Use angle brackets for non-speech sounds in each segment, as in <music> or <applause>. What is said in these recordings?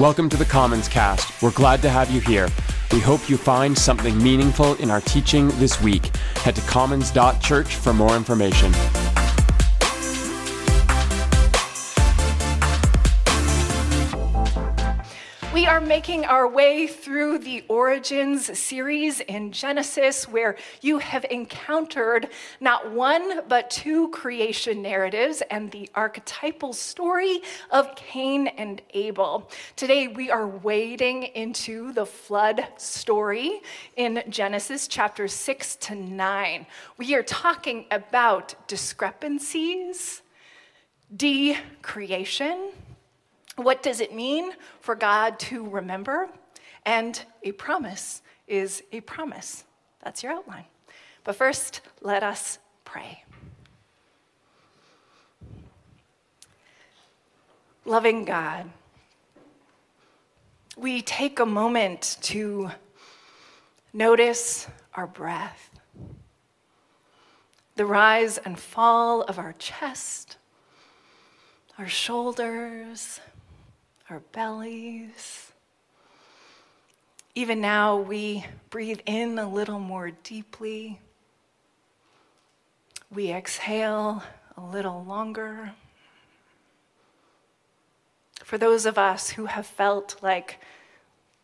Welcome to the Commons Cast. We're glad to have you here. We hope you find something meaningful in our teaching this week. Head to commons.church for more information. Making our way through the Origins series in Genesis, where you have encountered not one, but two creation narratives and the archetypal story of Cain and Abel. Today, we are wading into the flood story in Genesis chapter 6 to 9. We are talking about discrepancies, decreation what does it mean for God to remember? And a promise is a promise. That's your outline. But first, let us pray. Loving God, we take a moment to notice our breath, the rise and fall of our chest, our shoulders, our bellies. Even now, we breathe in a little more deeply. We exhale a little longer. For those of us who have felt like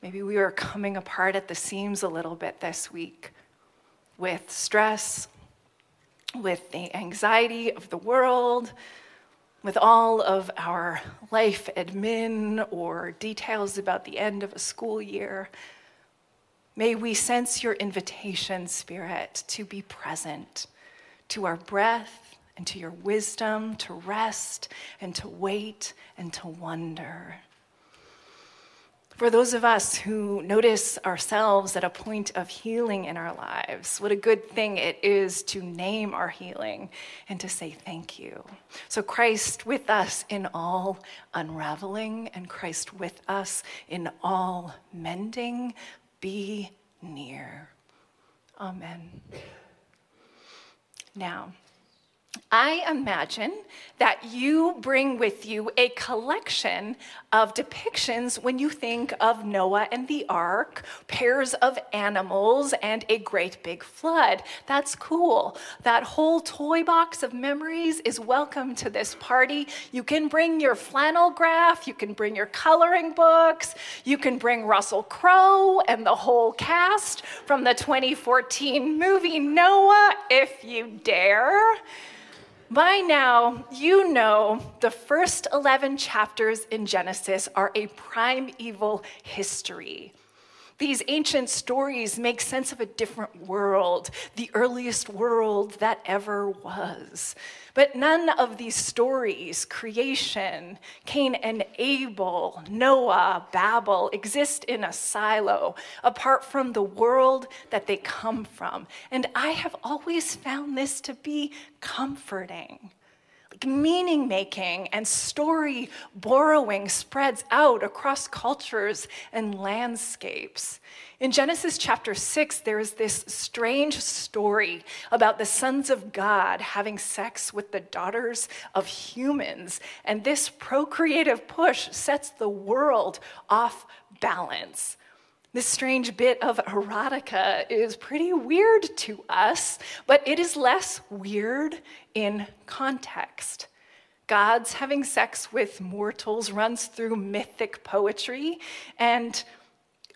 maybe we were coming apart at the seams a little bit this week with stress, with the anxiety of the world, with all of our life admin or details about the end of a school year, may we sense your invitation, Spirit, to be present to our breath and to your wisdom, to rest and to wait and to wonder. For those of us who notice ourselves at a point of healing in our lives, what a good thing it is to name our healing and to say thank you. So, Christ with us in all unraveling, and Christ with us in all mending, be near. Amen. Now, I imagine that you bring with you a collection of depictions when you think of Noah and the ark, pairs of animals, and a great big flood. That's cool. That whole toy box of memories is welcome to this party. You can bring your flannel graph, you can bring your coloring books, you can bring Russell Crowe and the whole cast from the 2014 movie Noah if you dare. By now, you know the first 11 chapters in Genesis are a primeval history. These ancient stories make sense of a different world, the earliest world that ever was. But none of these stories, creation, Cain and Abel, Noah, Babel, exist in a silo apart from the world that they come from. And I have always found this to be comforting meaning making and story borrowing spreads out across cultures and landscapes. In Genesis chapter 6, there is this strange story about the sons of God having sex with the daughters of humans. And this procreative push sets the world off balance. This strange bit of erotica is pretty weird to us, but it is less weird in context. God's having sex with mortals runs through mythic poetry, and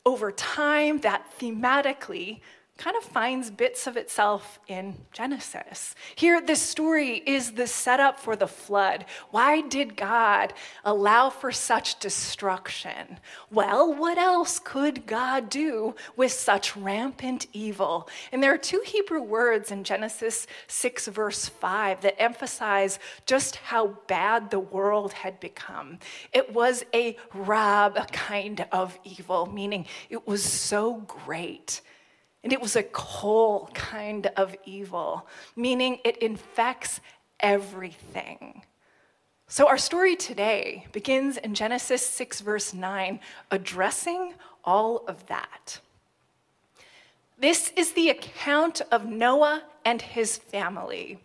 over time, that thematically kind of finds bits of itself in Genesis. Here, this story is the setup for the flood. Why did God allow for such destruction? Well, what else could God do with such rampant evil? And there are two Hebrew words in Genesis 6, verse 5, that emphasize just how bad the world had become. It was a rab kind of evil, meaning it was so great and it was a kol kind of evil, meaning it infects everything. So, our story today begins in Genesis 6, verse 9, addressing all of that. This is the account of Noah and his family.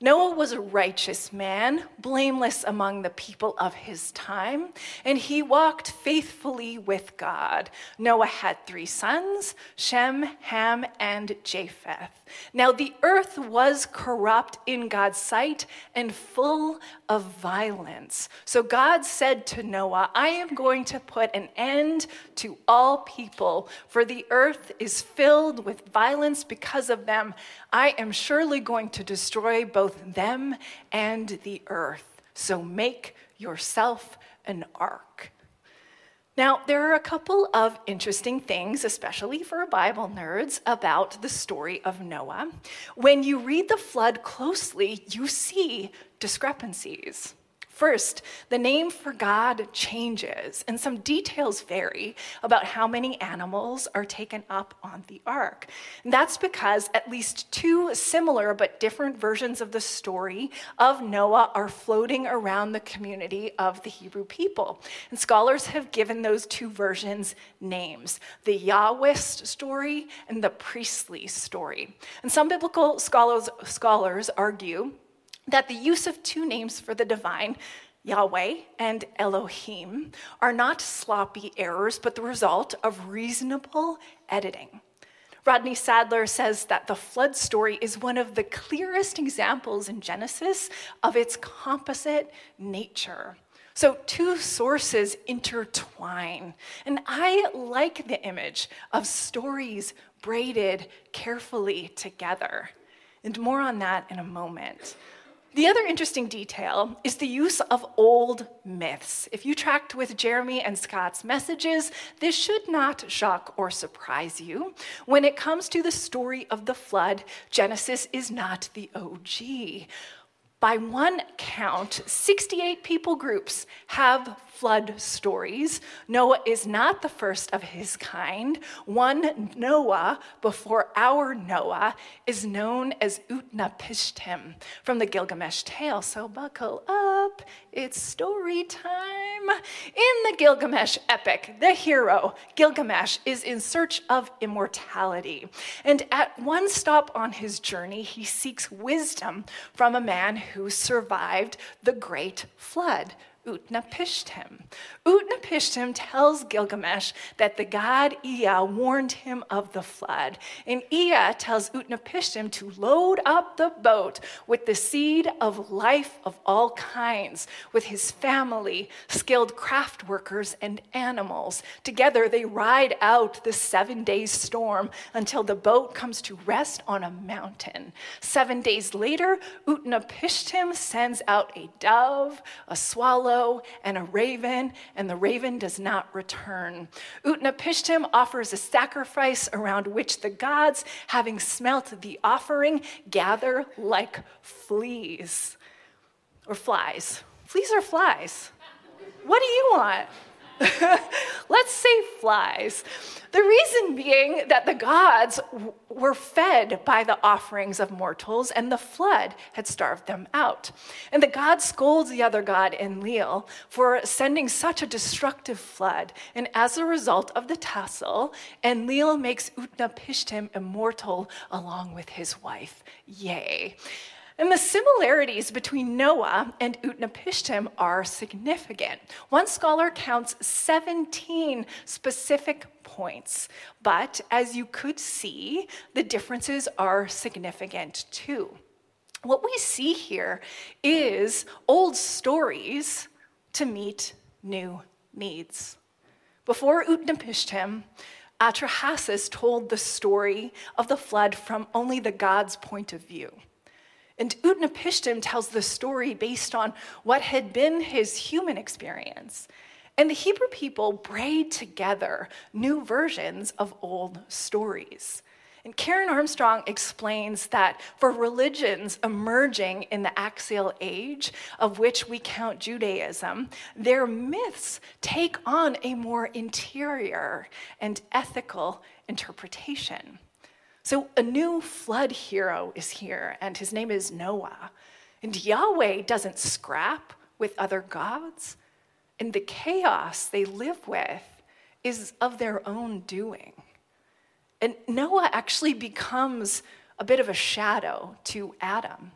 Noah was a righteous man, blameless among the people of his time, and he walked faithfully with God. Noah had three sons Shem, Ham, and Japheth. Now the earth was corrupt in God's sight and full of violence. So God said to Noah, I am going to put an end to all people, for the earth is filled with violence because of them. I am surely going to destroy both them and the earth. So make yourself an ark. Now, there are a couple of interesting things, especially for Bible nerds, about the story of Noah. When you read the flood closely, you see discrepancies. First, the name for God changes, and some details vary about how many animals are taken up on the ark. And that's because at least two similar but different versions of the story of Noah are floating around the community of the Hebrew people. And scholars have given those two versions names the Yahwist story and the priestly story. And some biblical scholars, scholars argue that the use of two names for the divine, Yahweh and Elohim, are not sloppy errors, but the result of reasonable editing. Rodney Sadler says that the flood story is one of the clearest examples in Genesis of its composite nature. So, two sources intertwine. And I like the image of stories braided carefully together. And more on that in a moment. The other interesting detail is the use of old myths. If you tracked with Jeremy and Scott's messages, this should not shock or surprise you. When it comes to the story of the flood, Genesis is not the OG. By one count, 68 people groups have flood stories. Noah is not the first of his kind. One Noah before our Noah is known as Utnapishtim from the Gilgamesh tale. So buckle up, it's story time. In the Gilgamesh epic, the hero, Gilgamesh, is in search of immortality. And at one stop on his journey, he seeks wisdom from a man who survived the great flood. Utnapishtim. Utnapishtim tells Gilgamesh that the god Ea warned him of the flood. And Ea tells Utnapishtim to load up the boat with the seed of life of all kinds, with his family, skilled craft workers, and animals. Together they ride out the seven days storm until the boat comes to rest on a mountain. Seven days later, Utnapishtim sends out a dove, a swallow, and a raven, and the raven does not return. Utnapishtim offers a sacrifice around which the gods, having smelt the offering, gather like fleas or flies. Fleas or flies? What do you want? <laughs> Let's say flies. The reason being that the gods were fed by the offerings of mortals, and the flood had starved them out. And the god scolds the other god, in Enlil, for sending such a destructive flood. And as a result of the tussle, Enlil makes Utnapishtim immortal along with his wife. Yay. And the similarities between Noah and Utnapishtim are significant. One scholar counts 17 specific points, but as you could see, the differences are significant too. What we see here is old stories to meet new needs. Before Utnapishtim, Atrahasis told the story of the flood from only the God's point of view. And Utnapishtim tells the story based on what had been his human experience. And the Hebrew people braid together new versions of old stories. And Karen Armstrong explains that for religions emerging in the axial age, of which we count Judaism, their myths take on a more interior and ethical interpretation. So a new flood hero is here, and his name is Noah. And Yahweh doesn't scrap with other gods, and the chaos they live with is of their own doing. And Noah actually becomes a bit of a shadow to Adam.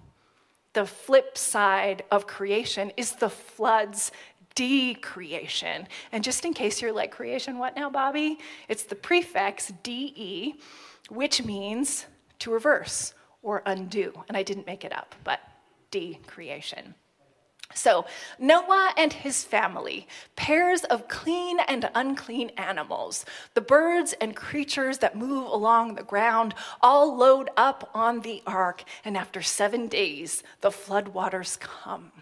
The flip side of creation is the flood's decreation. And just in case you're like, creation, what now, Bobby? It's the prefix de, which means to reverse or undo. And I didn't make it up, but decreation. So, Noah and his family, pairs of clean and unclean animals, the birds and creatures that move along the ground, all load up on the ark, and after seven days, the floodwaters come.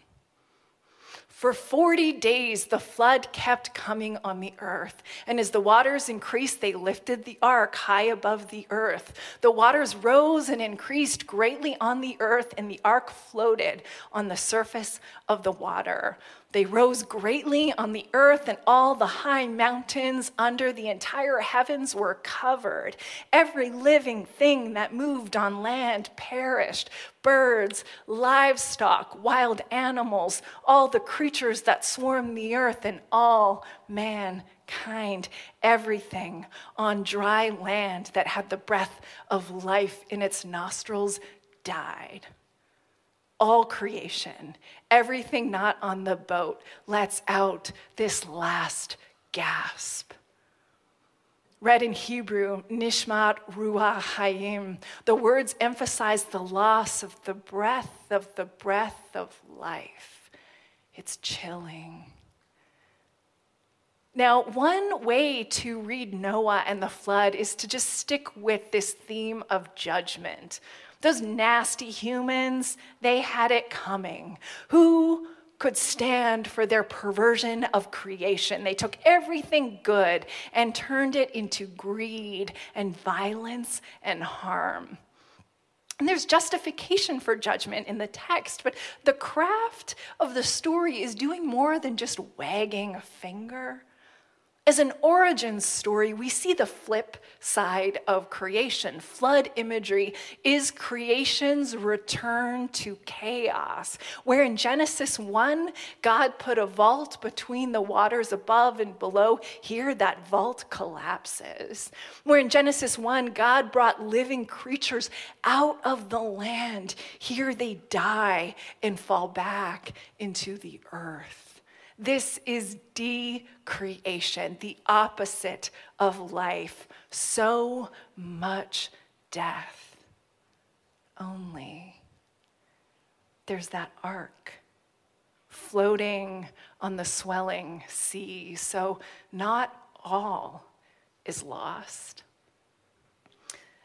For 40 days, the flood kept coming on the earth. And as the waters increased, they lifted the ark high above the earth. The waters rose and increased greatly on the earth, and the ark floated on the surface of the water. They rose greatly on the earth, and all the high mountains under the entire heavens were covered. Every living thing that moved on land perished birds, livestock, wild animals, all the creatures that swarm the earth, and all mankind. Everything on dry land that had the breath of life in its nostrils died all creation, everything not on the boat, lets out this last gasp. Read in Hebrew, Nishmat Ruach Hayim, the words emphasize the loss of the breath of the breath of life. It's chilling. Now, one way to read Noah and the flood is to just stick with this theme of judgment. Those nasty humans, they had it coming. Who could stand for their perversion of creation? They took everything good and turned it into greed and violence and harm. And there's justification for judgment in the text, but the craft of the story is doing more than just wagging a finger. As an origin story, we see the flip side of creation. Flood imagery is creation's return to chaos, where in Genesis 1, God put a vault between the waters above and below. Here, that vault collapses. Where in Genesis 1, God brought living creatures out of the land. Here, they die and fall back into the earth. This is decreation, the opposite of life. So much death. Only there's that ark floating on the swelling sea. So not all is lost.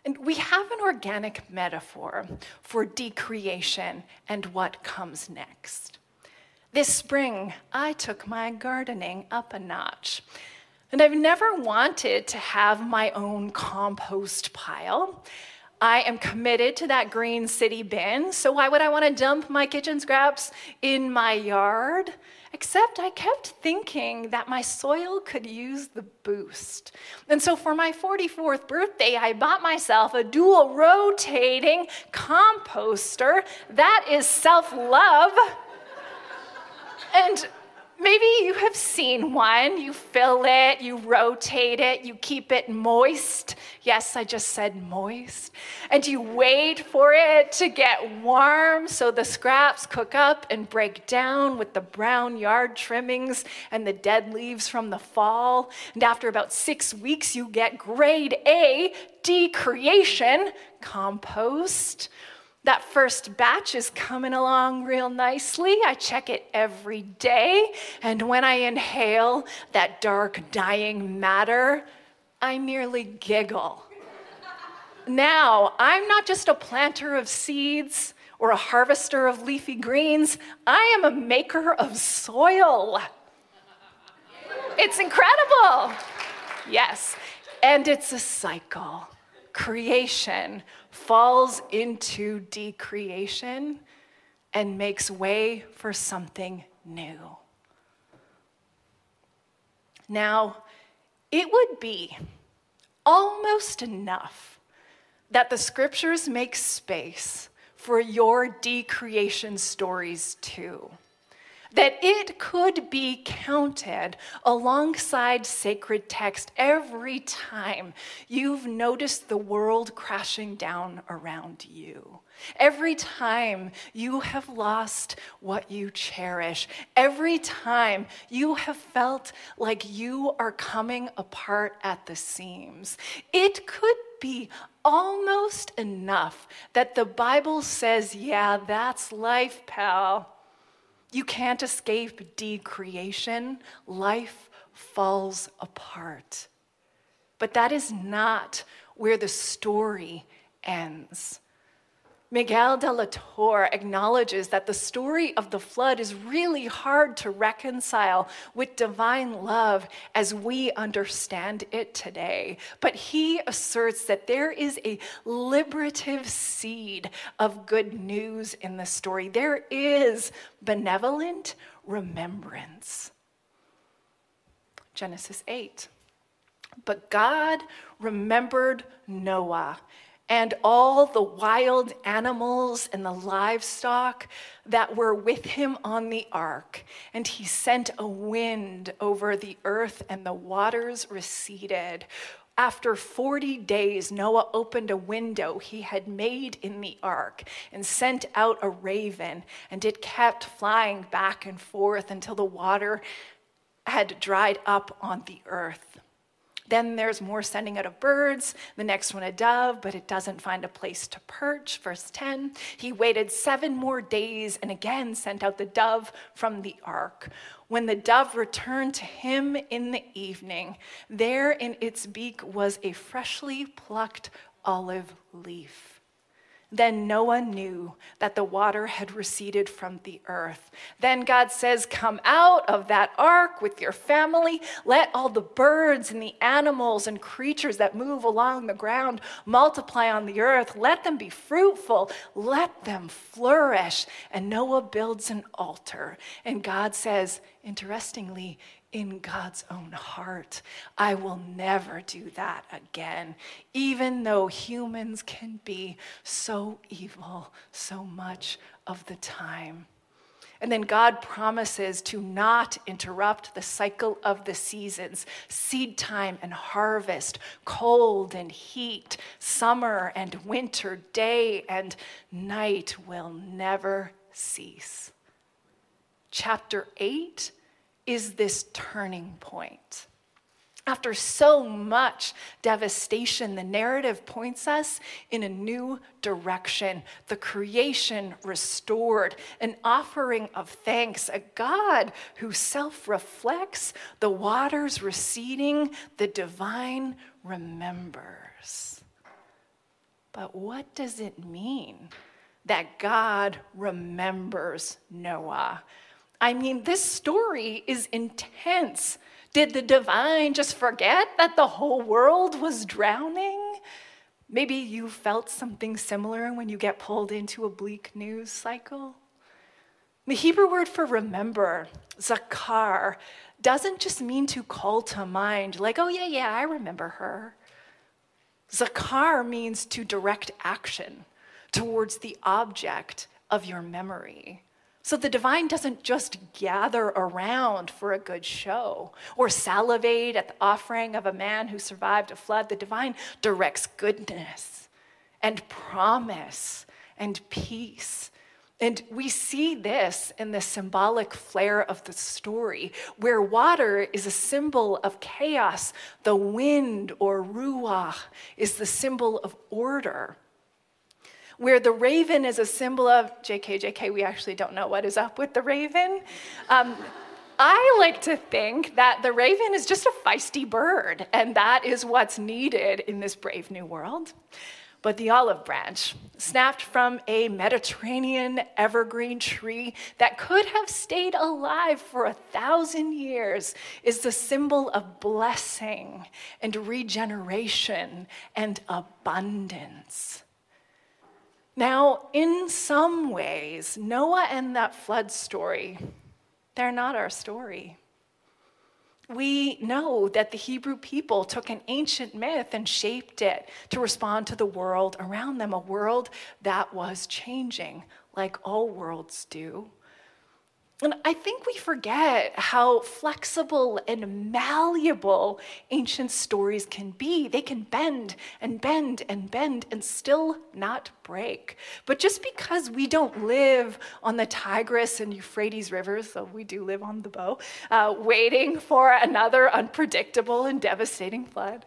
And we have an organic metaphor for decreation and what comes next. This spring, I took my gardening up a notch. And I've never wanted to have my own compost pile. I am committed to that green city bin, so why would I want to dump my kitchen scraps in my yard? Except I kept thinking that my soil could use the boost. And so for my 44th birthday, I bought myself a dual rotating composter. That is self love. And maybe you have seen one. You fill it, you rotate it, you keep it moist. Yes, I just said moist. And you wait for it to get warm so the scraps cook up and break down with the brown yard trimmings and the dead leaves from the fall. And after about six weeks, you get grade A decreation compost. That first batch is coming along real nicely. I check it every day. And when I inhale that dark, dying matter, I merely giggle. now, I'm not just a planter of seeds or a harvester of leafy greens, I am a maker of soil. It's incredible. Yes. And it's a cycle. Creation falls into decreation and makes way for something new. Now, it would be almost enough that the scriptures make space for your decreation stories too that it could be counted alongside sacred text every time you've noticed the world crashing down around you. Every time you have lost what you cherish, every time you have felt like you are coming apart at the seams, it could be almost enough that the Bible says, yeah, that's life, pal. You can't escape decreation. Life falls apart. But that is not where the story ends. Miguel de la Torre acknowledges that the story of the flood is really hard to reconcile with divine love as we understand it today. But he asserts that there is a liberative seed of good news in the story. There is benevolent remembrance. Genesis 8. But God remembered Noah and all the wild animals and the livestock that were with him on the ark. And he sent a wind over the earth, and the waters receded. After 40 days, Noah opened a window he had made in the ark and sent out a raven, and it kept flying back and forth until the water had dried up on the earth. Then there's more sending out of birds, the next one a dove, but it doesn't find a place to perch. Verse 10 He waited seven more days and again sent out the dove from the ark. When the dove returned to him in the evening, there in its beak was a freshly plucked olive leaf. Then Noah knew that the water had receded from the earth. Then God says, Come out of that ark with your family. Let all the birds and the animals and creatures that move along the ground multiply on the earth. Let them be fruitful. Let them flourish. And Noah builds an altar. And God says, interestingly, in God's own heart. I will never do that again, even though humans can be so evil so much of the time. And then God promises to not interrupt the cycle of the seasons seed time and harvest, cold and heat, summer and winter, day and night will never cease. Chapter 8 is this turning point. After so much devastation, the narrative points us in a new direction. The creation restored, an offering of thanks, a God who self reflects, the waters receding, the divine remembers. But what does it mean that God remembers Noah? I mean, this story is intense. Did the divine just forget that the whole world was drowning? Maybe you felt something similar when you get pulled into a bleak news cycle. The Hebrew word for remember, zakar, doesn't just mean to call to mind, like, oh, yeah, yeah, I remember her. Zakar means to direct action towards the object of your memory. So the divine doesn't just gather around for a good show or salivate at the offering of a man who survived a flood. The divine directs goodness and promise and peace. And we see this in the symbolic flair of the story, where water is a symbol of chaos, the wind or ruach is the symbol of order where the raven is a symbol of JK, JK, we actually don't know what is up with the raven. Um, I like to think that the raven is just a feisty bird, and that is what's needed in this brave new world. But the olive branch, snapped from a Mediterranean evergreen tree that could have stayed alive for a thousand years, is the symbol of blessing and regeneration and abundance. Now, in some ways, Noah and that flood story, they're not our story. We know that the Hebrew people took an ancient myth and shaped it to respond to the world around them, a world that was changing, like all worlds do. And I think we forget how flexible and malleable ancient stories can be. They can bend and bend and bend and still not break. But just because we don't live on the Tigris and Euphrates rivers, though we do live on the bow, uh, waiting for another unpredictable and devastating flood,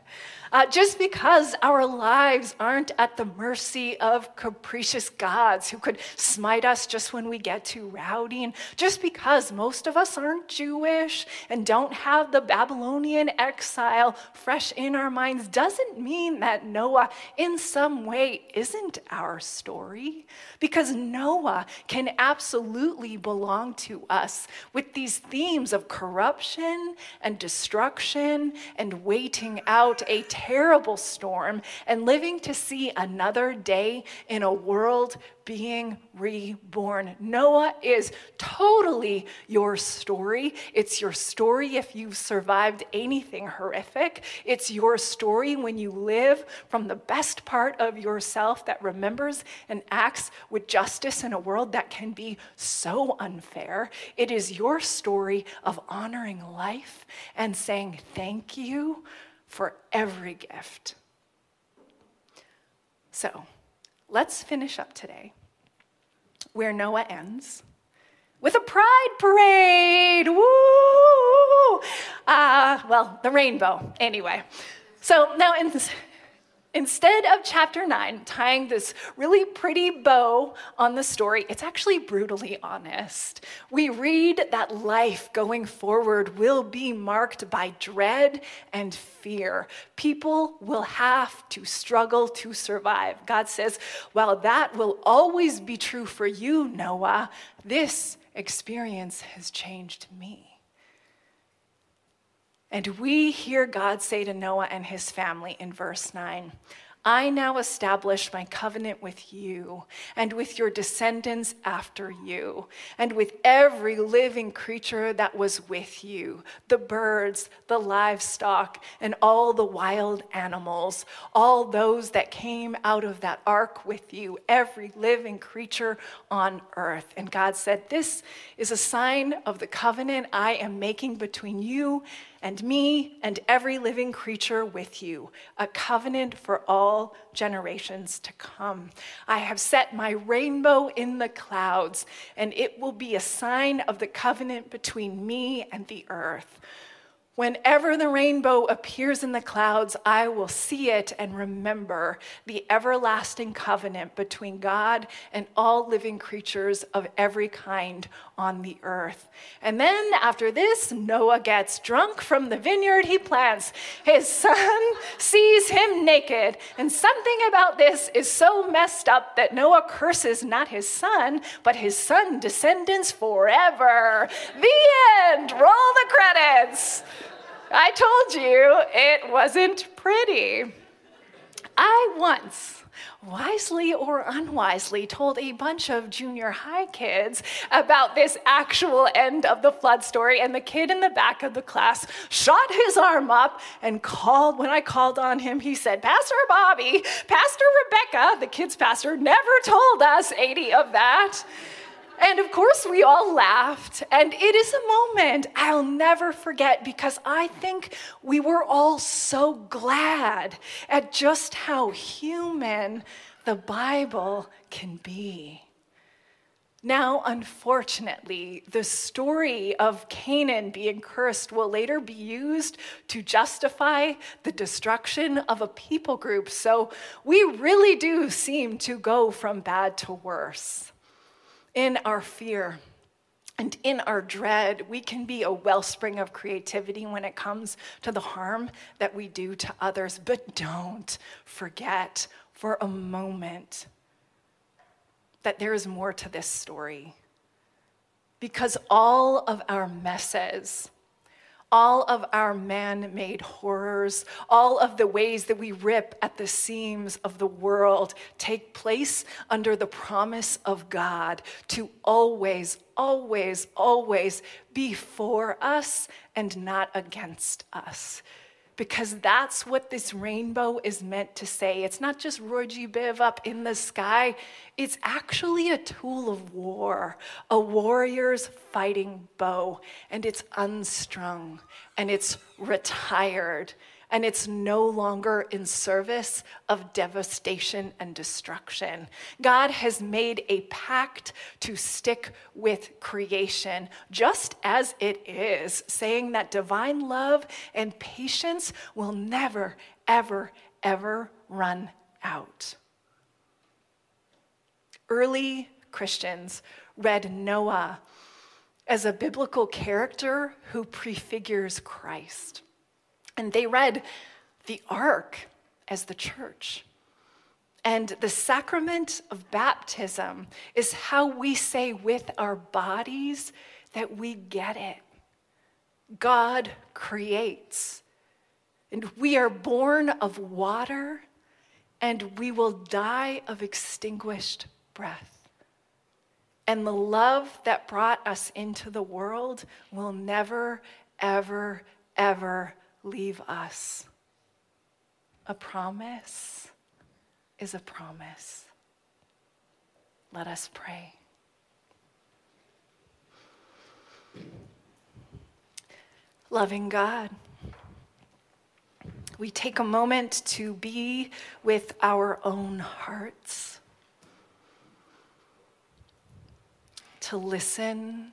uh, just because our lives aren't at the mercy of capricious gods who could smite us just when we get too rowdy, and just because most of us aren't Jewish and don't have the Babylonian exile fresh in our minds, doesn't mean that Noah in some way isn't our story. Because Noah can absolutely belong to us with these themes of corruption and destruction and waiting out a terrible storm and living to see another day in a world being reborn. Noah is totally your story. It's your story if you've survived anything horrific. It's your story when you live from the best part of yourself that remembers and acts with justice in a world that can be so unfair. It is your story of honoring life and saying thank you for every gift. So, let's finish up today where Noah ends with a pride parade. Woo! Uh, well, the rainbow, anyway. So now in Instead of chapter 9 tying this really pretty bow on the story, it's actually brutally honest. We read that life going forward will be marked by dread and fear. People will have to struggle to survive. God says, while that will always be true for you, Noah, this experience has changed me. And we hear God say to Noah and his family in verse 9 I now establish my covenant with you and with your descendants after you, and with every living creature that was with you the birds, the livestock, and all the wild animals, all those that came out of that ark with you, every living creature on earth. And God said, This is a sign of the covenant I am making between you and me and every living creature with you, a covenant for all generations to come. I have set my rainbow in the clouds, and it will be a sign of the covenant between me and the earth. Whenever the rainbow appears in the clouds, I will see it and remember the everlasting covenant between God and all living creatures of every kind on the earth. And then after this, Noah gets drunk from the vineyard he plants. His son sees him naked. And something about this is so messed up that Noah curses not his son, but his son descendants forever. The end. Roll the credits. I told you it wasn't pretty. I once, wisely or unwisely, told a bunch of junior high kids about this actual end of the flood story, and the kid in the back of the class shot his arm up and called. When I called on him, he said, Pastor Bobby, Pastor Rebecca, the kid's pastor, never told us 80 of that. And of course, we all laughed. And it is a moment I'll never forget because I think we were all so glad at just how human the Bible can be. Now, unfortunately, the story of Canaan being cursed will later be used to justify the destruction of a people group. So we really do seem to go from bad to worse in our fear and in our dread, we can be a wellspring of creativity when it comes to the harm that we do to others. But don't forget for a moment that there is more to this story. Because all of our messes, all of our man made horrors, all of the ways that we rip at the seams of the world take place under the promise of God to always, always, always be for us and not against us. Because that's what this rainbow is meant to say. It's not just Roy G. Biv up in the sky, it's actually a tool of war, a warrior's fighting bow, and it's unstrung and it's retired and it's no longer in service of devastation and destruction. God has made a pact to stick with creation just as it is, saying that divine love and patience will never, ever, ever run out. Early Christians read Noah as a biblical character who prefigures Christ. And they read the ark as the church. And the sacrament of baptism is how we say with our bodies that we get it. God creates. And we are born of water, and we will die of extinguished breath. And the love that brought us into the world will never, ever, ever leave us. A promise is a promise. Let us pray. Loving God, we take a moment to be with our own hearts, to listen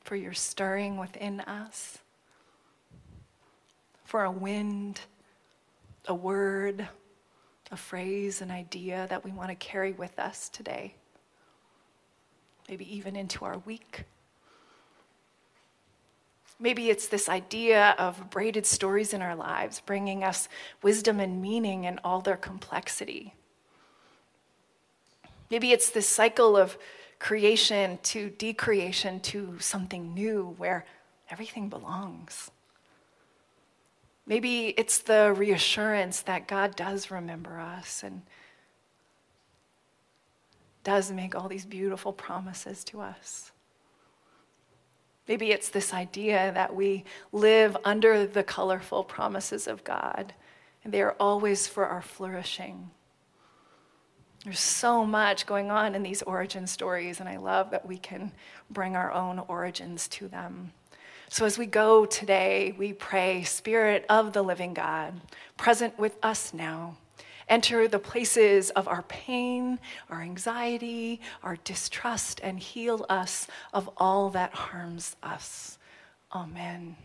for your stirring within us for a wind, a word, a phrase, an idea that we want to carry with us today, maybe even into our week. Maybe it's this idea of braided stories in our lives, bringing us wisdom and meaning in all their complexity. Maybe it's this cycle of creation to decreation to something new where everything belongs. Maybe it's the reassurance that God does remember us and does make all these beautiful promises to us. Maybe it's this idea that we live under the colorful promises of God, and they are always for our flourishing. There's so much going on in these origin stories, and I love that we can bring our own origins to them. So as we go today, we pray, Spirit of the living God, present with us now. Enter the places of our pain, our anxiety, our distrust, and heal us of all that harms us. Amen.